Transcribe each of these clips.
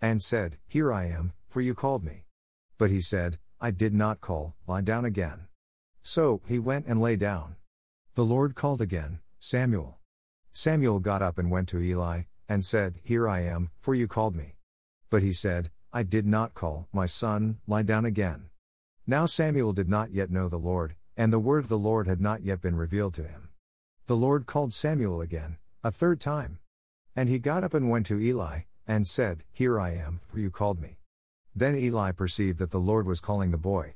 and said, Here I am, for you called me. But he said, I did not call, lie down again. So, he went and lay down. The Lord called again, Samuel. Samuel got up and went to Eli, and said, Here I am, for you called me. But he said, I did not call, my son, lie down again. Now Samuel did not yet know the Lord, and the word of the Lord had not yet been revealed to him. The Lord called Samuel again, a third time. And he got up and went to Eli, and said, Here I am, for you called me. Then Eli perceived that the Lord was calling the boy.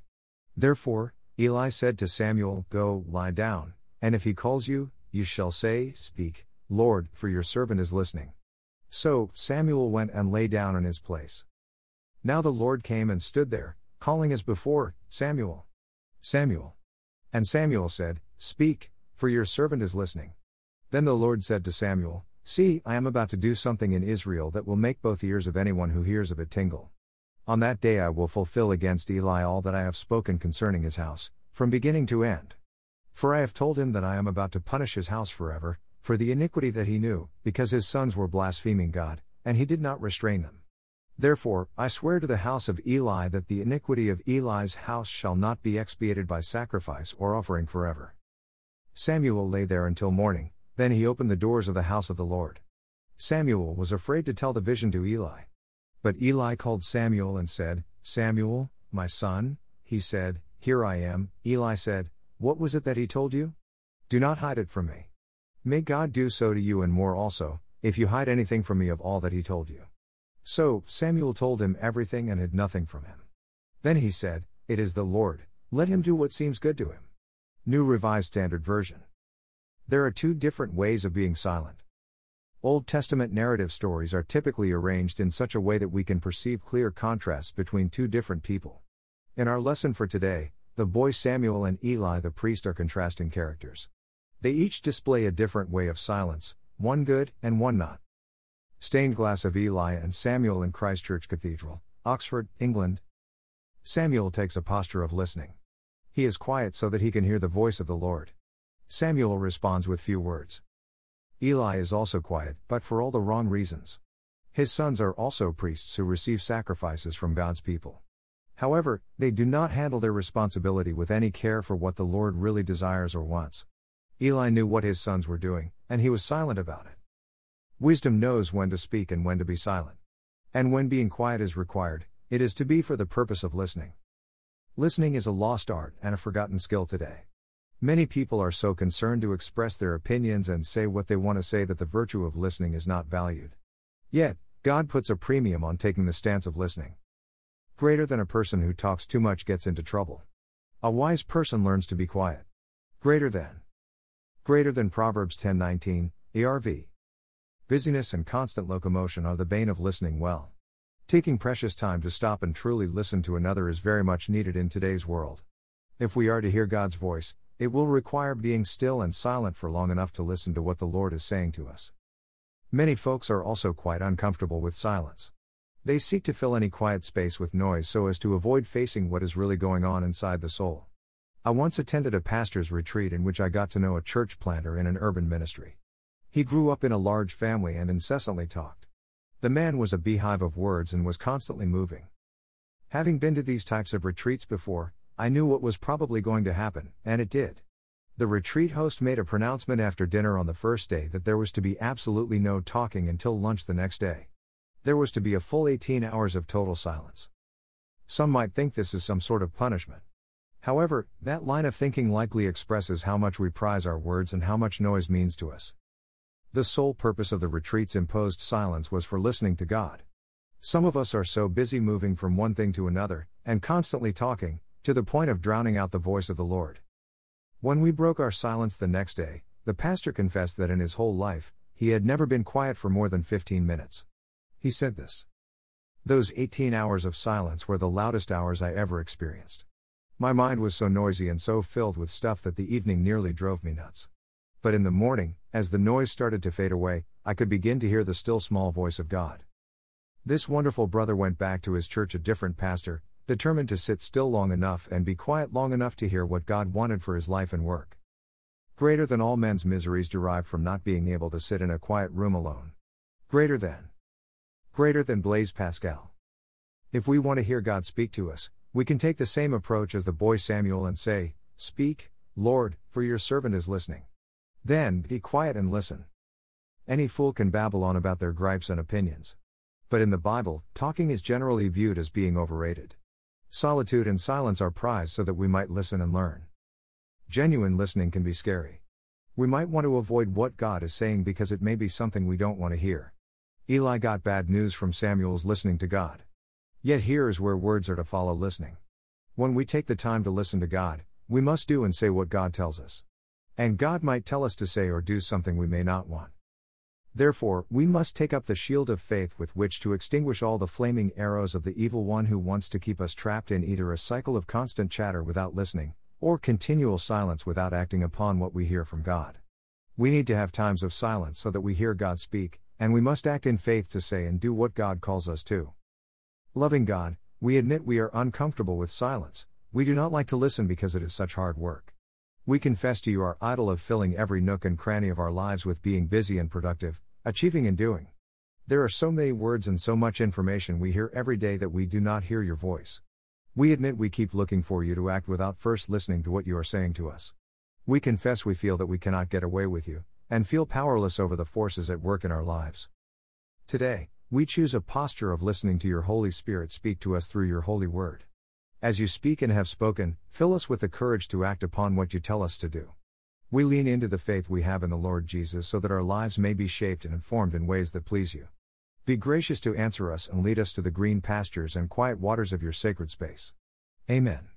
Therefore, Eli said to Samuel, Go, lie down, and if he calls you, you shall say, Speak, Lord, for your servant is listening. So Samuel went and lay down in his place. Now the Lord came and stood there, calling as before, Samuel. Samuel. And Samuel said, Speak, for your servant is listening. Then the Lord said to Samuel, See, I am about to do something in Israel that will make both ears of anyone who hears of it tingle. On that day I will fulfill against Eli all that I have spoken concerning his house, from beginning to end. For I have told him that I am about to punish his house forever, for the iniquity that he knew, because his sons were blaspheming God, and he did not restrain them. Therefore, I swear to the house of Eli that the iniquity of Eli's house shall not be expiated by sacrifice or offering forever. Samuel lay there until morning, then he opened the doors of the house of the Lord. Samuel was afraid to tell the vision to Eli. But Eli called Samuel and said, Samuel, my son, he said, Here I am. Eli said, What was it that he told you? Do not hide it from me. May God do so to you and more also, if you hide anything from me of all that he told you. So Samuel told him everything and hid nothing from him. Then he said, It is the Lord, let him do what seems good to him. New Revised Standard Version. There are two different ways of being silent. Old Testament narrative stories are typically arranged in such a way that we can perceive clear contrasts between two different people. In our lesson for today, the boy Samuel and Eli the priest are contrasting characters. They each display a different way of silence, one good and one not. Stained glass of Eli and Samuel in Christ Church Cathedral, Oxford, England. Samuel takes a posture of listening. He is quiet so that he can hear the voice of the Lord. Samuel responds with few words. Eli is also quiet, but for all the wrong reasons. His sons are also priests who receive sacrifices from God's people. However, they do not handle their responsibility with any care for what the Lord really desires or wants. Eli knew what his sons were doing, and he was silent about it. Wisdom knows when to speak and when to be silent. And when being quiet is required, it is to be for the purpose of listening. Listening is a lost art and a forgotten skill today. Many people are so concerned to express their opinions and say what they want to say that the virtue of listening is not valued. Yet, God puts a premium on taking the stance of listening. Greater than a person who talks too much gets into trouble. A wise person learns to be quiet. Greater than. Greater than Proverbs 10:19, ERV. Busyness and constant locomotion are the bane of listening well. Taking precious time to stop and truly listen to another is very much needed in today's world. If we are to hear God's voice, it will require being still and silent for long enough to listen to what the Lord is saying to us. Many folks are also quite uncomfortable with silence. They seek to fill any quiet space with noise so as to avoid facing what is really going on inside the soul. I once attended a pastor's retreat in which I got to know a church planter in an urban ministry. He grew up in a large family and incessantly talked. The man was a beehive of words and was constantly moving. Having been to these types of retreats before, I knew what was probably going to happen, and it did. The retreat host made a pronouncement after dinner on the first day that there was to be absolutely no talking until lunch the next day. There was to be a full 18 hours of total silence. Some might think this is some sort of punishment. However, that line of thinking likely expresses how much we prize our words and how much noise means to us. The sole purpose of the retreat's imposed silence was for listening to God. Some of us are so busy moving from one thing to another, and constantly talking, to the point of drowning out the voice of the Lord. When we broke our silence the next day, the pastor confessed that in his whole life, he had never been quiet for more than 15 minutes. He said this Those 18 hours of silence were the loudest hours I ever experienced. My mind was so noisy and so filled with stuff that the evening nearly drove me nuts. But in the morning, as the noise started to fade away, I could begin to hear the still small voice of God. This wonderful brother went back to his church a different pastor, determined to sit still long enough and be quiet long enough to hear what God wanted for his life and work. Greater than all men's miseries derived from not being able to sit in a quiet room alone. Greater than. Greater than Blaise Pascal. If we want to hear God speak to us, we can take the same approach as the boy Samuel and say, Speak, Lord, for your servant is listening. Then, be quiet and listen. Any fool can babble on about their gripes and opinions. But in the Bible, talking is generally viewed as being overrated. Solitude and silence are prized so that we might listen and learn. Genuine listening can be scary. We might want to avoid what God is saying because it may be something we don't want to hear. Eli got bad news from Samuel's listening to God. Yet here is where words are to follow listening. When we take the time to listen to God, we must do and say what God tells us. And God might tell us to say or do something we may not want. Therefore, we must take up the shield of faith with which to extinguish all the flaming arrows of the evil one who wants to keep us trapped in either a cycle of constant chatter without listening, or continual silence without acting upon what we hear from God. We need to have times of silence so that we hear God speak, and we must act in faith to say and do what God calls us to. Loving God, we admit we are uncomfortable with silence, we do not like to listen because it is such hard work. We confess to you our idol of filling every nook and cranny of our lives with being busy and productive, achieving and doing. There are so many words and so much information we hear every day that we do not hear your voice. We admit we keep looking for you to act without first listening to what you are saying to us. We confess we feel that we cannot get away with you, and feel powerless over the forces at work in our lives. Today, we choose a posture of listening to your Holy Spirit speak to us through your holy word. As you speak and have spoken, fill us with the courage to act upon what you tell us to do. We lean into the faith we have in the Lord Jesus so that our lives may be shaped and informed in ways that please you. Be gracious to answer us and lead us to the green pastures and quiet waters of your sacred space. Amen.